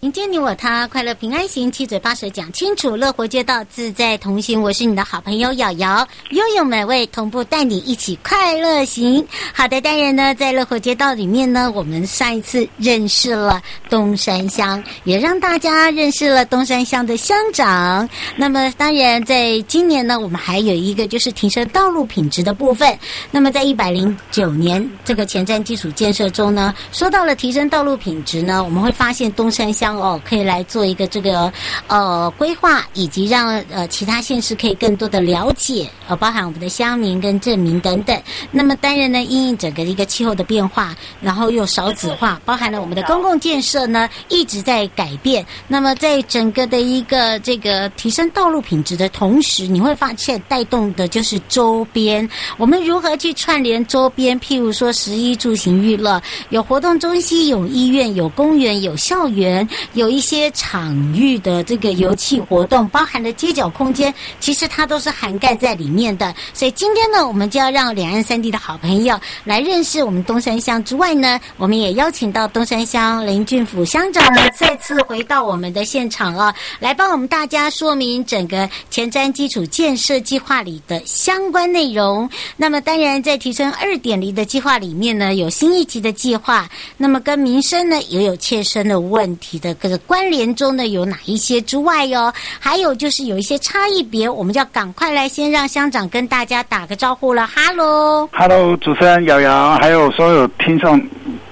迎接你我他，快乐平安行，七嘴八舌讲清楚，乐活街道自在同行。我是你的好朋友瑶瑶，悠悠美味同步带你一起快乐行。好的，当然呢，在乐活街道里面呢，我们上一次认识了东山乡，也让大家认识了东山乡的乡长。那么，当然，在今年呢，我们还有一个就是提升道路品质的部分。那么，在一百零九年这个前瞻基础建设中呢，说到了提升道路品质呢，我们会发现东山乡。哦，可以来做一个这个呃规划，以及让呃其他县市可以更多的了解，呃，包含我们的乡民跟镇民等等。那么当然呢，因应整个一个气候的变化，然后又少子化，包含了我们的公共建设呢一直在改变。那么在整个的一个这个提升道路品质的同时，你会发现带动的就是周边，我们如何去串联周边？譬如说，十一住行娱乐，有活动中心，有医院，有公园，有校园。有一些场域的这个游憩活动，包含的街角空间，其实它都是涵盖在里面的。所以今天呢，我们就要让两岸三地的好朋友来认识我们东山乡之外呢，我们也邀请到东山乡林俊甫乡长呢，再次回到我们的现场啊，来帮我们大家说明整个前瞻基础建设计划里的相关内容。那么，当然在提升二点零的计划里面呢，有新一级的计划，那么跟民生呢也有切身的问题的。这个关联中呢有哪一些之外哟？还有就是有一些差异别，我们就要赶快来先让乡长跟大家打个招呼了。Hello，Hello，，主持人瑶瑶，还有所有听众，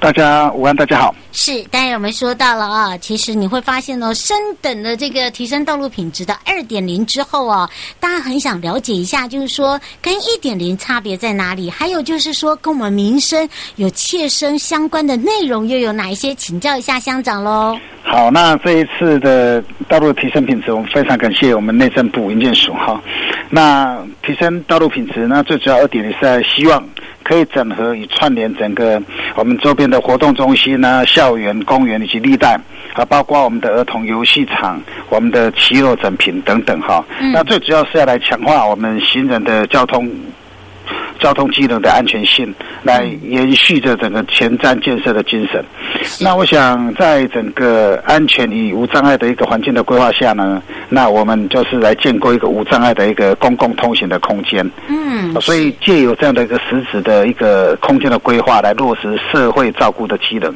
大家午安，大家好。是，当然我们说到了啊，其实你会发现哦，升等的这个提升道路品质的二点零之后哦，大家很想了解一下，就是说跟一点零差别在哪里？还有就是说跟我们民生有切身相关的内容又有哪一些？请教一下乡长喽。好，那这一次的道路提升品质，我们非常感谢我们内政部营建署哈。那提升道路品质那，最主要二点零是在希望可以整合与串联整个我们周边的活动中心呢、校园、公园以及绿带，啊，包括我们的儿童游戏场、我们的骑楼整平等等哈。嗯、那最主要是要来强化我们行人的交通。交通机能的安全性，来延续着整个前瞻建设的精神。那我想，在整个安全与无障碍的一个环境的规划下呢，那我们就是来建构一个无障碍的一个公共通行的空间。嗯，所以借有这样的一个实质的一个空间的规划，来落实社会照顾的机能。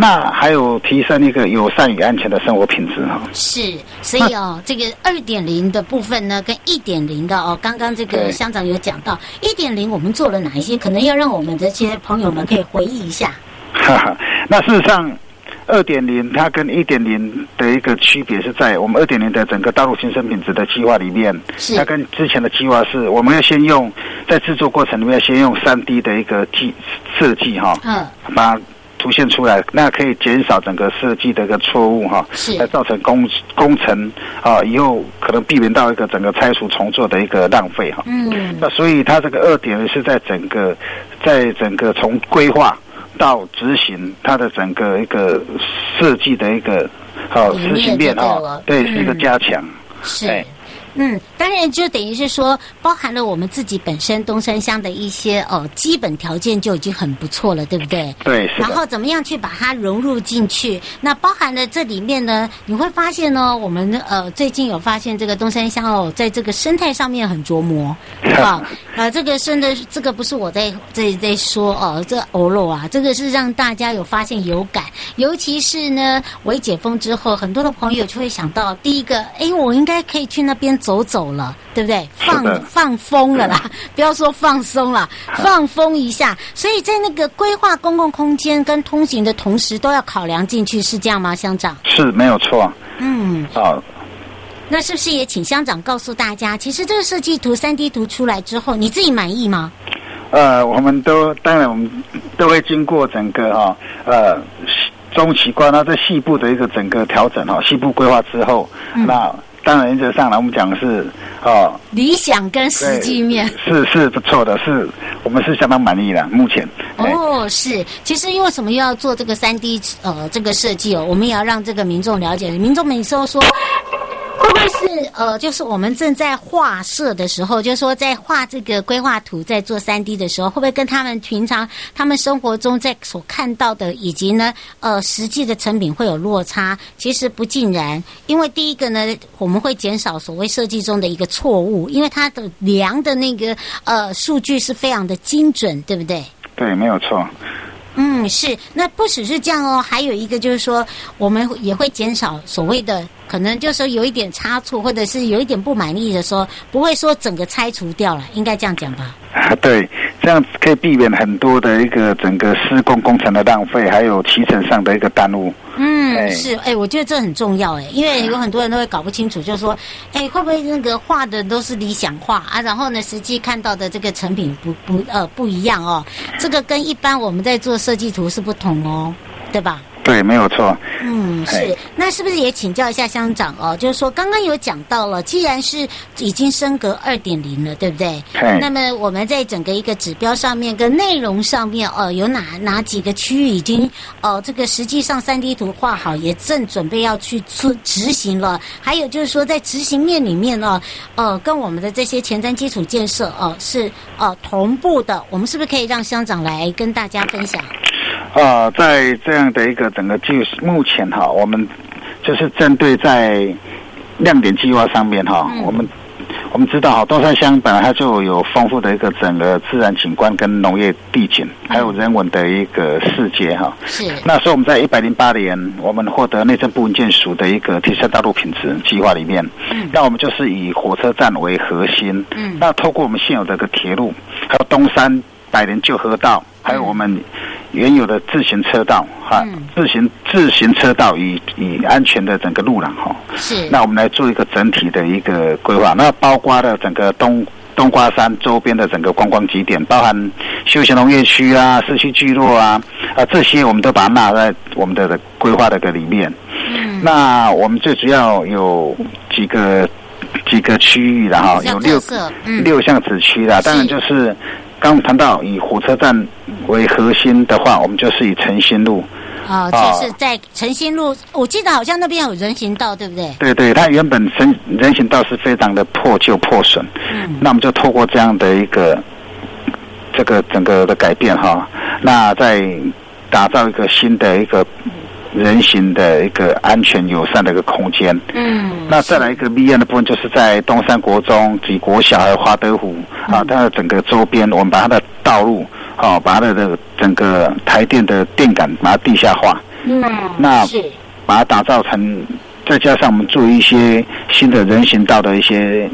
那还有提升一个友善与安全的生活品质哈。是，所以哦，这个二点零的部分呢，跟一点零的哦，刚刚这个乡长有讲到，一点零我们做了哪一些？可能要让我们这些朋友们可以回忆一下。哈哈，那事实上，二点零它跟一点零的一个区别是在我们二点零的整个道路新生品质的计划里面，是它跟之前的计划是，我们要先用在制作过程里面要先用三 D 的一个计设计哈，嗯，把。凸现出来，那可以减少整个设计的一个错误哈，来造成工工程啊以后可能避免到一个整个拆除重做的一个浪费哈。嗯，那所以它这个二点是在整个，在整个从规划到执行，它的整个一个设计的一个好执行面哈，对，是一个加强。是。嗯，当然就等于是说，包含了我们自己本身东山乡的一些哦基本条件就已经很不错了，对不对？对。然后怎么样去把它融入进去？那包含了这里面呢，你会发现呢，我们呃最近有发现这个东山乡哦，在这个生态上面很琢磨，是吧？啊，这个生的这个不是我在在在说哦，这欧陆啊，这个是让大家有发现有感，尤其是呢，我一解封之后，很多的朋友就会想到，第一个，哎，我应该可以去那边。走走了，对不对？放放风了啦，不要说放松了，放风一下。所以在那个规划公共空间跟通行的同时，都要考量进去，是这样吗，乡长？是没有错。嗯，好。那是不是也请乡长告诉大家，其实这个设计图三 D 图出来之后，你自己满意吗？呃，我们都当然我们都会经过整个啊呃中期关，那在细部的一个整个调整哈，细部规划之后，嗯、那。当然，原则上来，我们讲的是哦，理想跟实际面。是是不错的，是我们是相当满意的。目前。哦，是。其实因为什么又要做这个三 D 呃这个设计哦，我们也要让这个民众了解，民众每次都说会不会是呃，就是我们正在画设的时候，就是说在画这个规划图，在做三 D 的时候，会不会跟他们平常他们生活中在所看到的，以及呢呃实际的成品会有落差？其实不尽然，因为第一个呢，我们会减少所谓设计中的一个错误，因为它的量的那个呃数据是非常的精准，对不对？对，没有错。嗯，是。那不只是这样哦，还有一个就是说，我们也会减少所谓的可能，就是说有一点差错，或者是有一点不满意的说，不会说整个拆除掉了，应该这样讲吧？啊，对，这样可以避免很多的一个整个施工工程的浪费，还有提成上的一个耽误。嗯，哎是，哎，我觉得这很重要，哎，因为有很多人都会搞不清楚，就是说，哎，会不会那个画的都是理想化啊？然后呢，实际看到的这个成品不不呃不一样哦，这个跟一般我们在做设计图是不同哦，对吧？对，没有错。嗯，是。那是不是也请教一下乡长哦？就是说，刚刚有讲到了，既然是已经升格二点零了，对不对？那么我们在整个一个指标上面跟内容上面哦，有哪哪几个区域已经哦，这个实际上三 D 图画好，也正准备要去出执行了。还有就是说，在执行面里面哦，呃，跟我们的这些前瞻基础建设哦是哦同步的。我们是不是可以让乡长来跟大家分享？啊，在这样的一个整个技术，目前哈，我们就是针对在亮点计划上面哈，我们我们知道哈，东山乡本来它就有丰富的一个整个自然景观跟农业地景，还有人文的一个世界哈。是。那所以我们在一百零八年，我们获得内政部文件署的一个提升道路品质计划里面，嗯，那我们就是以火车站为核心，嗯，那透过我们现有的一个铁路，还有东山百年旧河道，还有我们。原有的自行车道哈，自行自行车道与与安全的整个路廊哈，是。那我们来做一个整体的一个规划，那包括了整个东东瓜山周边的整个观光景点，包含休闲农业区啊、市区聚落啊啊这些，我们都把它纳在我们的规划的个里面。嗯。那我们最主要有几个几个区域的哈，有六六项子区啦，当然就是。刚谈到以火车站为核心的话，我们就是以诚心路。哦，就是在诚心路，我记得好像那边有人行道，对不对？对对，它原本人人行道是非常的破旧破损。嗯。那我们就透过这样的一个这个整个的改变哈，那再打造一个新的一个。人行的一个安全友善的一个空间。嗯，那再来一个 B N 的部分，就是在东山国中及国小还有华德福啊，它的整个周边，我们把它的道路啊，把它的这个整个台电的电杆把它地下化。嗯，那把它打造成，再加上我们做一些新的人行道的一些。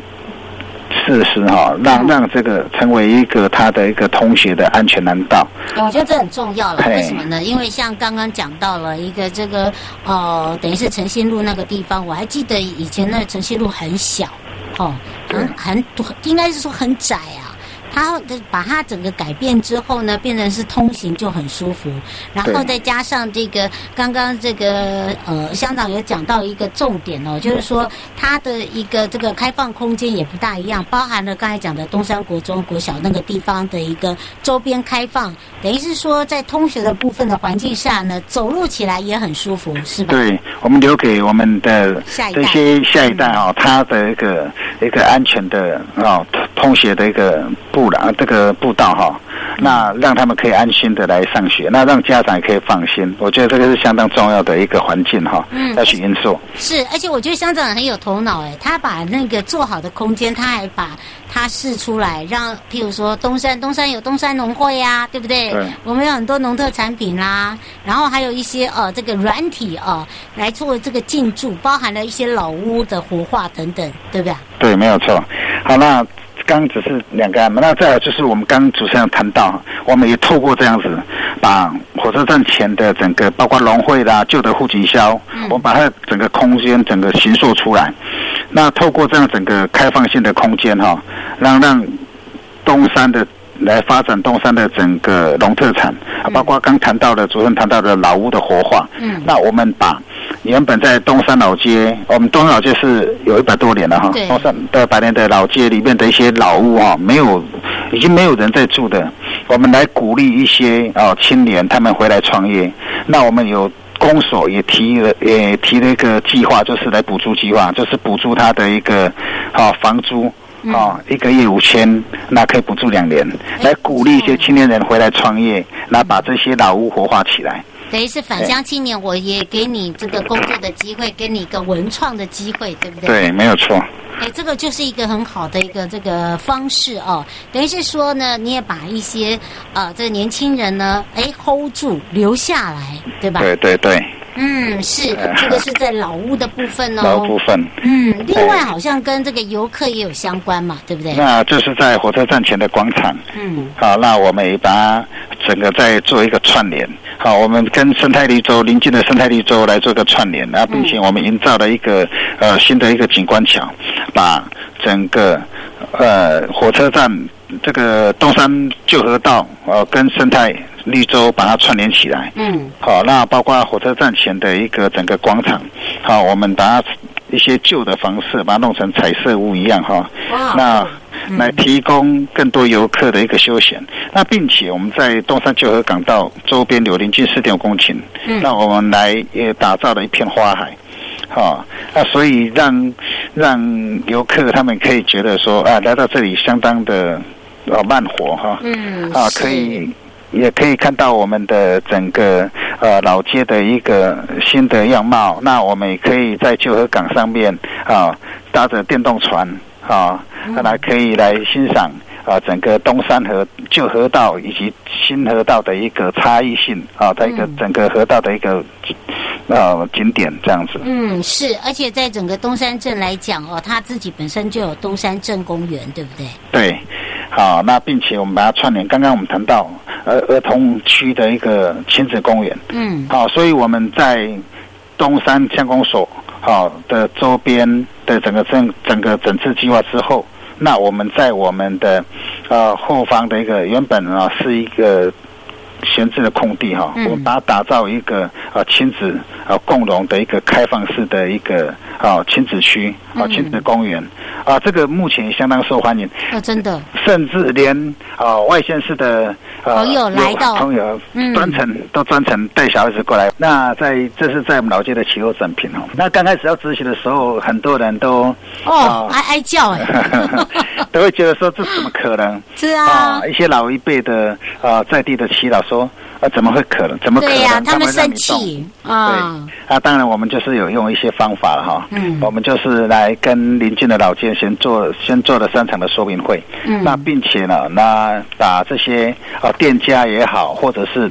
设施哈，让让这个成为一个他的一个通学的安全难道。我觉得这很重要了，为什么呢？因为像刚刚讲到了一个这个呃，等于是诚信路那个地方，我还记得以前那诚信路很小，哦，很很应该是说很窄啊。它把它整个改变之后呢，变成是通行就很舒服，然后再加上这个刚刚这个呃乡长有讲到一个重点哦，就是说它的一个这个开放空间也不大一样，包含了刚才讲的东山国中国小那个地方的一个周边开放，等于是说在通学的部分的环境下呢，走路起来也很舒服，是吧？对，我们留给我们的这些下一代哦，他的一个一个安全的哦通学的一个步。廊，这个步道哈，那让他们可以安心的来上学，那让家长也可以放心。我觉得这个是相当重要的一个环境哈，嗯，要去因素。是，而且我觉得乡长很有头脑哎，他把那个做好的空间，他还把它试出来，让譬如说东山，东山有东山农会呀，对不对？对。我们有很多农特产品啦，然后还有一些呃这个软体啊来做这个进驻，包含了一些老屋的活化等等，对不对？对，没有错。好，那。刚只是两个案嘛，那再有就是我们刚主持人谈到，我们也透过这样子，把火车站前的整个包括龙汇啦、旧的户籍销，我们把它整个空间整个形塑出来。那透过这样整个开放性的空间哈，让让东山的来发展东山的整个农特产，包括刚谈到的主持人谈到的老屋的活化。嗯，那我们把。原本在东山老街，我们东山老街是有一百多年了哈。东山的百年的老街里面的一些老屋啊，没有，已经没有人在住的。我们来鼓励一些哦青年，他们回来创业。那我们有公所也提了，也提了一个计划，就是来补助计划，就是补助他的一个啊房租啊，一个月五千，那可以补助两年，来鼓励一些青年人回来创业，来把这些老屋活化起来。等于是返乡青年，我也给你这个工作的机会，给你一个文创的机会，对不对？对，没有错。哎，这个就是一个很好的一个这个方式哦。等于是说呢，你也把一些呃这个年轻人呢，哎 hold 住留下来，对吧？对对对。嗯，是这个是在老屋的部分哦。老屋部分。嗯，另外好像跟这个游客也有相关嘛，对不对？那就是在火车站前的广场。嗯。好，那我们也把整个再做一个串联。好，我们跟生态绿洲邻近的生态绿洲来做一个串联，然后并且我们营造了一个呃新的一个景观桥，把整个呃火车站这个东山旧河道呃跟生态绿洲把它串联起来。嗯。好，那包括火车站前的一个整个广场，好，我们把它一些旧的房舍把它弄成彩色屋一样哈。哇。那。来提供更多游客的一个休闲，那并且我们在东山旧河港道周边有邻近四点五公顷，嗯，那我们来也打造了一片花海，好，那所以让让游客他们可以觉得说啊，来到这里相当的呃慢活哈，嗯，啊，可以也可以看到我们的整个呃老街的一个新的样貌，那我们也可以在旧河港上面啊搭着电动船。啊，那来可以来欣赏啊，整个东山河旧河道以及新河道的一个差异性啊，它一个整个河道的一个呃景点这样子。嗯，是，而且在整个东山镇来讲哦，它自己本身就有东山镇公园，对不对？对，好，那并且我们把它串联。刚刚我们谈到儿儿童区的一个亲子公园，嗯，好，所以我们在东山乡公所。好的，周边的整个整整个整治计划之后，那我们在我们的呃后方的一个原本啊是一个闲置的空地哈，我们把它打造一个呃亲子呃共融的一个开放式的一个啊亲子区啊亲子公园啊，这个目前也相当受欢迎啊，真的，甚至连啊外县市的。朋友来到，朋友专程都专程带小孩子过来。那在这是在我们老街的奇后展品哦。那刚开始要执行的时候，很多人都哦哀哀叫哎，都会觉得说，这怎么可能？是啊，一些老一辈的啊在地的祈祷说啊，怎么会可能？怎么可能？对呀，他们生气啊。对啊，当然我们就是有用一些方法了哈。嗯，我们就是来跟邻近的老街先做先做了三场的说明会。嗯，那并且呢，那把这些啊。店家也好，或者是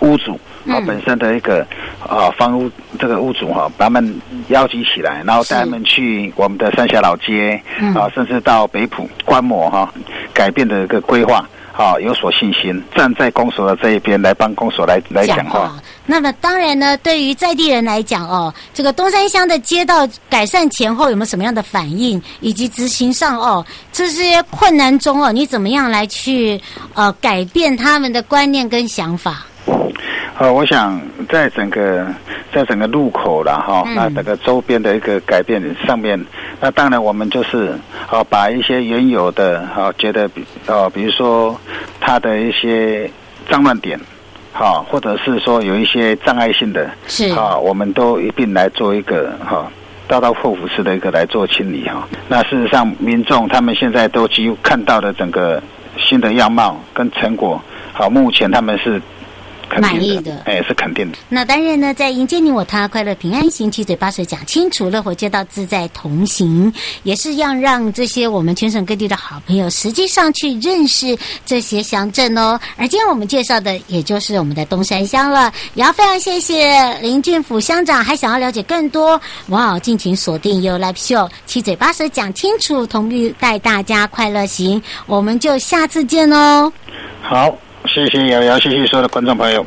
屋主啊，本身的一个啊房屋这个屋主哈，把他们邀集起来，然后带他们去我们的三峡老街啊，甚至到北浦观摩哈，改变的一个规划。好，有所信心，站在公所的这一边来帮公所来来讲话。那么当然呢，对于在地人来讲哦，这个东山乡的街道改善前后有没有什么样的反应，以及执行上哦，这些困难中哦，你怎么样来去呃改变他们的观念跟想法？呃，我想在整个在整个路口了哈，那整个周边的一个改变上面，那当然我们就是啊，把一些原有的啊，觉得比呃，比如说它的一些脏乱点，哈，或者是说有一些障碍性的，是啊，我们都一并来做一个哈，大刀阔斧式的一个来做清理哈。那事实上，民众他们现在都几乎看到的整个新的样貌跟成果，好，目前他们是。满意的，哎，是肯定的。那当然呢，在迎接你我他，快乐平安行，七嘴八舌讲清楚，乐活街道自在同行，也是要让这些我们全省各地的好朋友，实际上去认识这些乡镇哦。而今天我们介绍的，也就是我们的东山乡了。也要非常谢谢林俊甫乡长，还想要了解更多，哇，敬请锁定 You Live Show，七嘴八舌讲清楚，同意带大家快乐行，我们就下次见哦。好。谢谢瑶瑶，谢谢所有的观众朋友。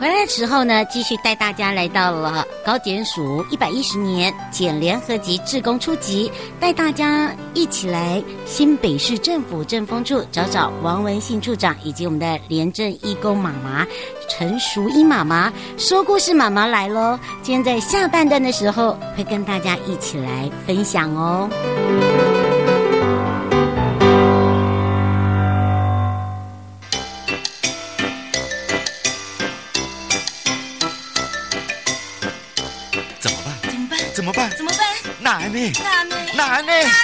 回来的时候呢，继续带大家来到了高检署一百一十年检联合集志工出击，带大家一起来新北市政府政风处找找王文信处长以及我们的廉政义工妈妈陈淑英妈妈，说故事妈妈来喽。今天在下半段的时候会跟大家一起来分享哦。呢？难呢？难呢？难呢？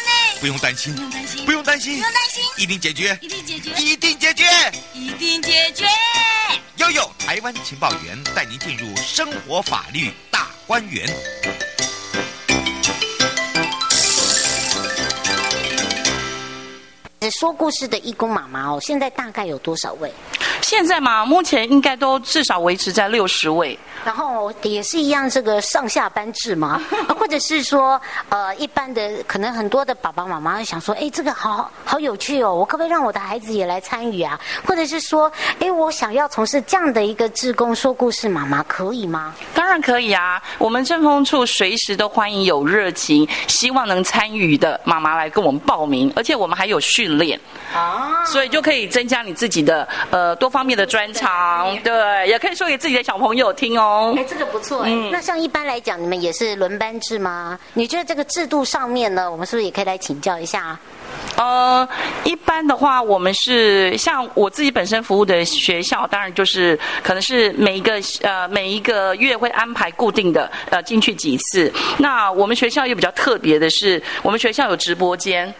不用担心，不用担心，不用担心，不用担心，一定解决，一定解决，一定解决，一定解决。悠悠台湾情报员带您进入生活法律大观园。说故事的义工妈妈哦，现在大概有多少位？现在嘛，目前应该都至少维持在六十位。然后也是一样，这个上下班制嘛？或者是说，呃，一般的可能很多的爸爸妈妈想说，哎，这个好好有趣哦，我可不可以让我的孩子也来参与啊？或者是说，哎，我想要从事这样的一个志工说故事，妈妈可以吗？当然可以啊！我们政风处随时都欢迎有热情、希望能参与的妈妈来跟我们报名，而且我们还有训练啊，所以就可以增加你自己的呃多方面的专长，对，也可以说给自己的小朋友听哦。哎，这个不错哎。嗯、那像一般来讲，你们也是轮班制吗？你觉得这个制度上面呢，我们是不是也可以来请教一下？呃，一般的话，我们是像我自己本身服务的学校，当然就是可能是每一个呃每一个月会安排固定的呃进去几次。那我们学校也比较特别的是，我们学校有直播间，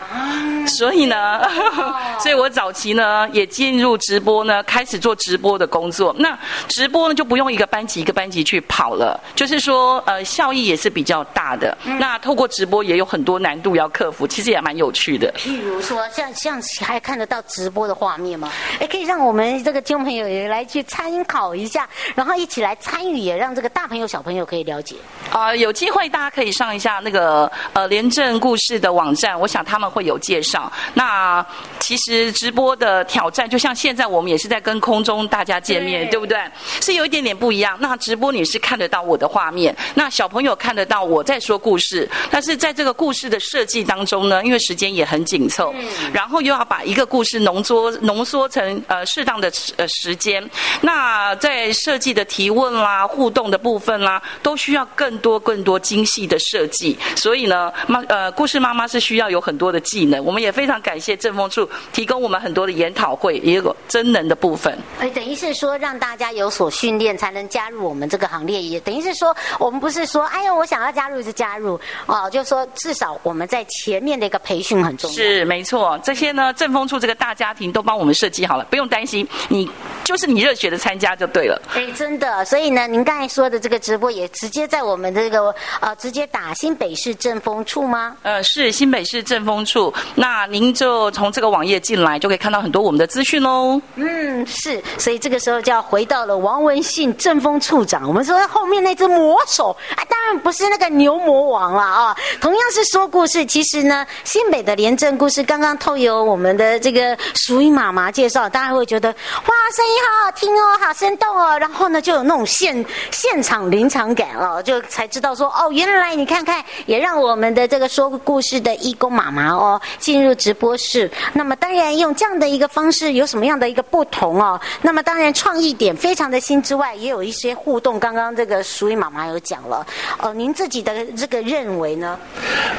所以呢，所以我早期呢也进入直播呢，开始做直播的工作。那直播呢就不用一个班级一个班级去跑了，就是说呃效益也是比较大的。那透过直播也有很多难度要克服，其实也蛮有趣的。譬如说，像像还看得到直播的画面吗？哎，可以让我们这个听众朋友也来去参考一下，然后一起来参与，也让这个大朋友小朋友可以了解。啊、呃，有机会大家可以上一下那个呃廉政故事的网站，我想他们会有介绍。那其实直播的挑战，就像现在我们也是在跟空中大家见面，对，对不对？是有一点点不一样。那直播你是看得到我的画面，那小朋友看得到我在说故事，但是在这个故事的设计当中呢，因为时间也很紧凑。然后又要把一个故事浓缩浓缩成呃适当的呃时间，那在设计的提问啦、互动的部分啦，都需要更多更多精细的设计。所以呢，妈呃故事妈妈是需要有很多的技能。我们也非常感谢政风处提供我们很多的研讨会，也有真能的部分。哎，等于是说让大家有所训练，才能加入我们这个行列。也等于是说，我们不是说哎呀我想要加入就加入哦，就是说至少我们在前面的一个培训很重要。是没错。这些呢，政风处这个大家庭都帮我们设计好了，不用担心，你就是你热血的参加就对了。哎，真的，所以呢，您刚才说的这个直播也直接在我们这个呃，直接打新北市政风处吗？呃，是新北市政风处，那您就从这个网页进来，就可以看到很多我们的资讯喽。嗯，是，所以这个时候就要回到了王文信政风处长。我们说后面那只魔手啊，当然不是那个牛魔王了啊，同样是说故事，其实呢，新北的廉政故事刚刚。透由我们的这个淑英妈妈介绍，大家会觉得哇，声音好好听哦，好生动哦。然后呢，就有那种现现场临场感哦，就才知道说哦，原来你看看，也让我们的这个说故事的义工妈妈哦进入直播室。那么当然用这样的一个方式，有什么样的一个不同哦？那么当然创意点非常的新之外，也有一些互动。刚刚这个淑英妈妈有讲了，呃，您自己的这个认为呢？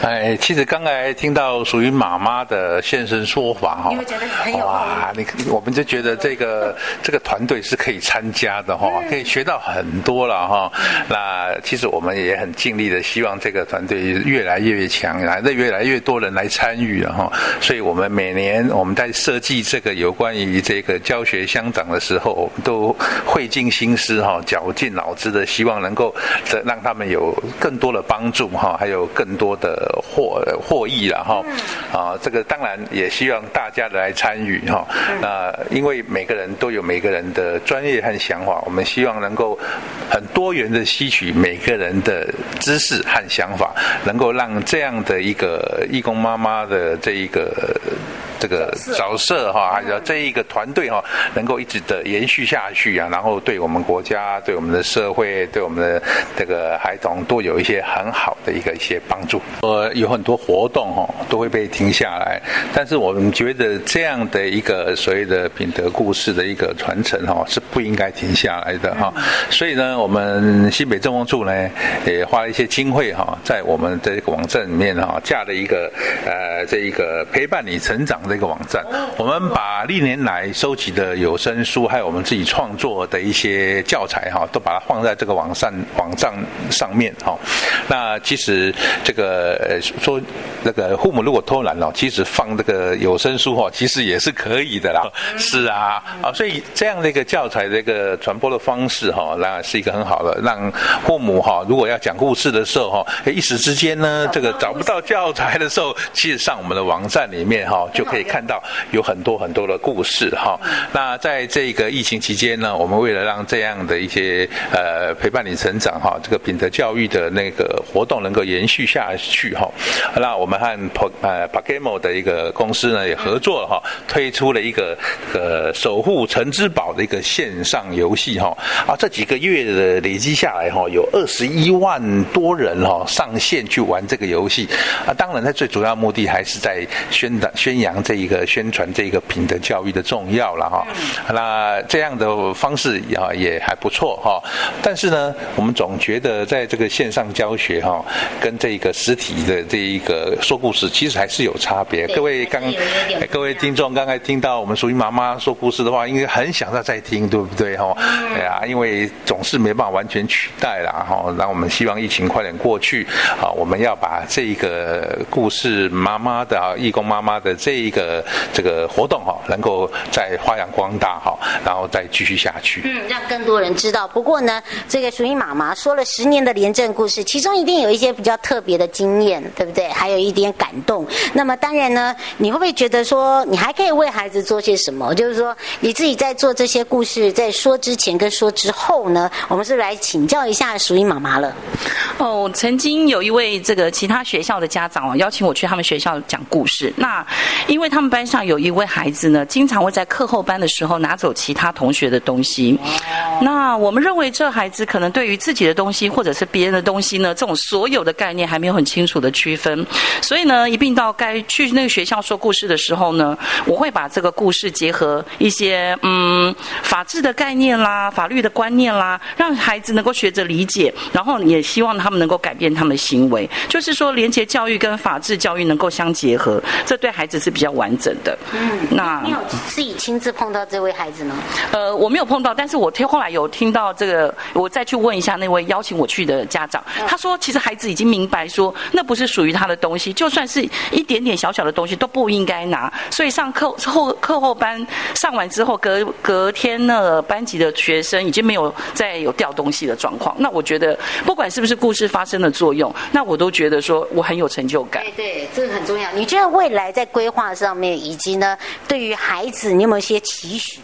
哎，其实刚才听到属于妈妈的。现身说法哈，哇，你我们就觉得这个 这个团队是可以参加的哈，可以学到很多了哈。那其实我们也很尽力的，希望这个团队越来越强，来的越来越多人来参与了哈。所以我们每年我们在设计这个有关于这个教学乡长的时候，我们都费尽心思哈，绞尽脑汁的，希望能够让他们有更多的帮助哈，还有更多的获获益了哈。啊，这个当然。也希望大家来参与哈，那因为每个人都有每个人的专业和想法，我们希望能够很多元的吸取每个人的知识和想法，能够让这样的一个义工妈妈的这一个。这个角色哈，还有这一个团队哈，能够一直的延续下去啊，然后对我们国家、对我们的社会、对我们的这个孩童都有一些很好的一个一些帮助。呃，有很多活动哈，都会被停下来，但是我们觉得这样的一个所谓的品德故事的一个传承哈，是不应该停下来的哈。所以呢，我们新北政风处呢，也花了一些经费哈，在我们的这个网站里面哈，架了一个呃，这一个陪伴你成长。的一个网站。我们把历年来收集的有声书，还有我们自己创作的一些教材哈，都把它放在这个网站网站上面哈。那其实这个呃说那个父母如果偷懒了，其实放这个有声书哈，其实也是可以的啦。是啊，啊，所以这样的一个教材的一个传播的方式哈，那是一个很好的，让父母哈，如果要讲故事的时候哈，一时之间呢，这个找不到教材的时候，其实上我们的网站里面哈，就可以可以看到有很多很多的故事哈。那在这个疫情期间呢，我们为了让这样的一些呃陪伴你成长哈，这个品德教育的那个活动能够延续下去哈，那我们和呃 Pakemo 的一个公司呢也合作哈，推出了一个呃守护橙之宝的一个线上游戏哈。啊，这几个月的累积下来哈，有二十一万多人哈上线去玩这个游戏。啊，当然它最主要目的还是在宣导宣扬这一个宣传这一个品德教育的重要了哈。那这样的方式啊也还不错哈，但是呢，我们总觉得在这个线上教学哈，跟这个实体的这一个说故事，其实还是有差别。各位刚各位听众刚才听到我们属于妈妈说故事的话，应该很想要再听，对不对哈？哎呀，因为总是没办法完全取代了哈。那我们希望疫情快点过去啊，我们要把这个故事妈妈的啊，义工妈妈的这一个这个活动哈，能够再发扬光大哈，然后再继续下去。嗯，让更多人知道。不过呢，这个淑英妈妈说了十年的廉政故事，其中一定有一些比较特别的经验，对不对？还有一点感动。那么当然呢，你会不会觉得说，你还可以为孩子做些什么？就是说，你自己在做这些故事，在说之前跟说之后呢，我们是来请教一下淑英妈妈了。哦，曾经有一位这个其他学校的家长哦邀请我去他们学校讲故事。那因为他们班上有一位孩子呢，经常会在课后班的时候拿走其他同学的东西。那我们认为这孩子可能对于自己的东西或者是别人的东西呢，这种所有的概念还没有很清楚的区分。所以呢，一并到该去那个学校说故事的时候呢，我会把这个故事结合一些嗯法治的概念啦、法律的观念啦，让孩子能够学着理解，然后也希望他们能够改变他们的行为。就是说，廉洁教育跟法治教育能够相结合，这对孩子是比较完整的。嗯，那你有自己亲自碰到这位孩子吗？呃，我没有碰到，但是我听后来有听到这个，我再去问一下那位邀请我去的家长，他说其实孩子已经明白说那不是属于他的东西，就算是一点点小小的东西都不应该拿。所以上课后课后班上完之后，隔隔天呢，班级的学生已经没有再有掉东西的状况。那我觉得不管是不是故事发生的作用，那我都觉得说我很有成就感。对对，这个很重要。你觉得未来在规划上面，以及呢，对于孩子，你有没有一些期许？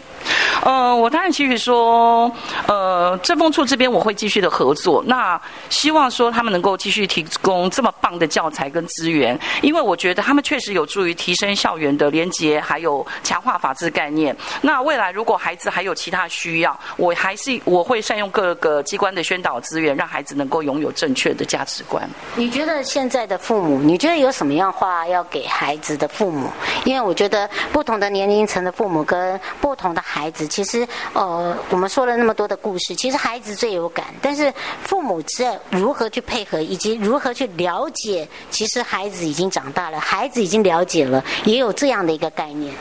呃，我当然继续说，呃，政风处这边我会继续的合作。那希望说他们能够继续提供这么棒的教材跟资源，因为我觉得他们确实有助于提升校园的连结，还有强化法治概念。那未来如果孩子还有其他需要，我还是我会善用各个机关的宣导资源，让孩子能够拥有正确的价值观。你觉得现在的父母，你觉得有什么样话要给孩子的父母？因为我觉得不同的年龄层的父母跟不同的孩子。其实，呃，我们说了那么多的故事，其实孩子最有感，但是父母在如何去配合，以及如何去了解，其实孩子已经长大了，孩子已经了解了，也有这样的一个概念。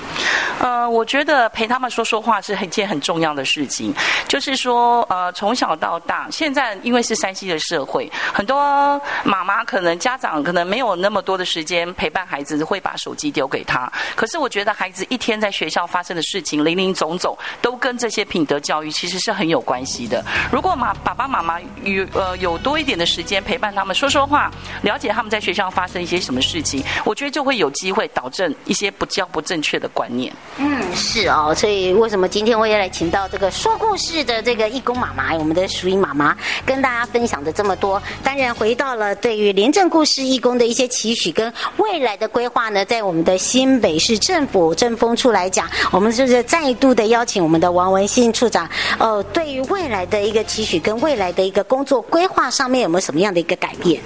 呃，我觉得陪他们说说话是一件很重要的事情，就是说，呃，从小到大，现在因为是山西的社会，很多妈妈可能家长可能没有那么多的时间陪伴孩子，会把手机丢给他。可是我觉得孩子一天在学校发生的事情，林林总总。都跟这些品德教育其实是很有关系的。如果妈爸爸妈妈有呃有多一点的时间陪伴他们说说话，了解他们在学校发生一些什么事情，我觉得就会有机会导正一些不教不正确的观念。嗯，是哦。所以为什么今天我也来请到这个说故事的这个义工妈妈，我们的淑云妈妈，跟大家分享的这么多。当然回到了对于廉政故事义工的一些期许跟未来的规划呢，在我们的新北市政府政风处来讲，我们就是再度的邀请。我们的王文信处长，呃，对于未来的一个期许跟未来的一个工作规划上面有没有什么样的一个改变？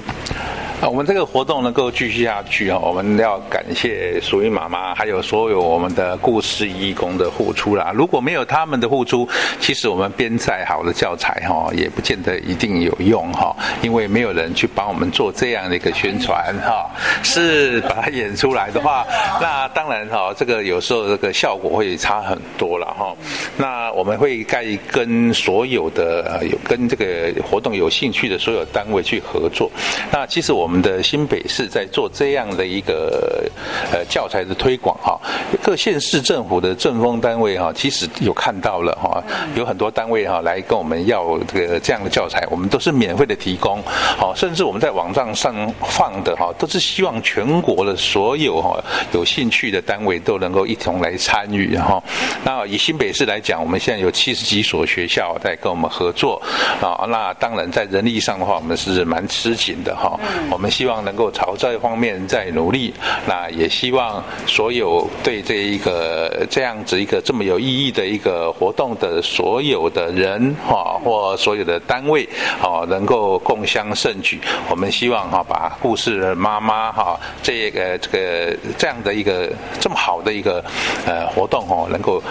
我们这个活动能够继续下去啊，我们要感谢淑云妈妈，还有所有我们的故事义工的付出啦。如果没有他们的付出，其实我们编再好的教材哈，也不见得一定有用哈，因为没有人去帮我们做这样的一个宣传哈。是把它演出来的话，那当然哈，这个有时候这个效果会差很多了哈。那我们会盖跟所有的有跟这个活动有兴趣的所有单位去合作。那其实我们我们的新北市在做这样的一个呃教材的推广哈，各县市政府的政风单位哈，其实有看到了哈，有很多单位哈来跟我们要这个这样的教材，我们都是免费的提供，好，甚至我们在网站上放的哈，都是希望全国的所有哈有兴趣的单位都能够一同来参与哈。那以新北市来讲，我们现在有七十几所学校在跟我们合作啊，那当然在人力上的话，我们是蛮吃紧的哈。我们希望能够朝这方面再努力，那也希望所有对这一个这样子一个这么有意义的一个活动的所有的人哈，或所有的单位哦，能够共襄盛举。我们希望哈，把故事妈妈哈，这个这个这样的一个这么好的一个呃活动哦，能够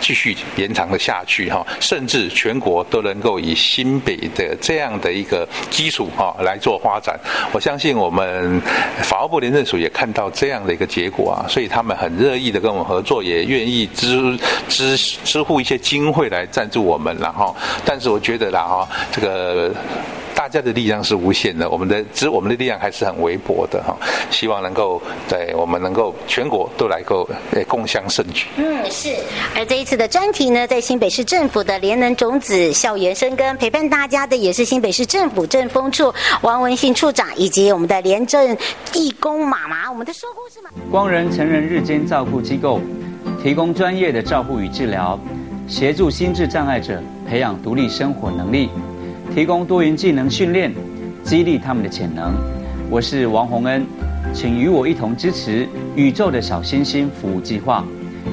继续延长的下去哈，甚至全国都能够以新北的这样的一个基础哈来做发展。我相信我们法务部廉政署也看到这样的一个结果啊，所以他们很乐意的跟我们合作，也愿意支支支付一些经费来赞助我们，然后，但是我觉得啦哈，这个。大家的力量是无限的，我们的只是我们的力量还是很微薄的哈。希望能够在我们能够全国都来够呃共襄盛举。嗯，是。而这一次的专题呢，在新北市政府的联能种子校园生根，陪伴大家的也是新北市政府政风处王文信处长，以及我们的廉政义工妈妈，我们的说故事嘛。光仁成人日间照顾机构提供专业的照顾与治疗，协助心智障碍者培养独立生活能力。提供多元技能训练，激励他们的潜能。我是王洪恩，请与我一同支持宇宙的小星星服务计划，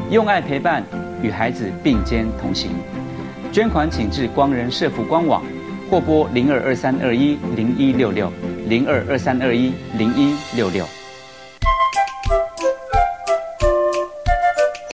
用爱陪伴，与孩子并肩同行。捐款请至光仁社福官网，或拨零二二三二一零一六六零二二三二一零一六六。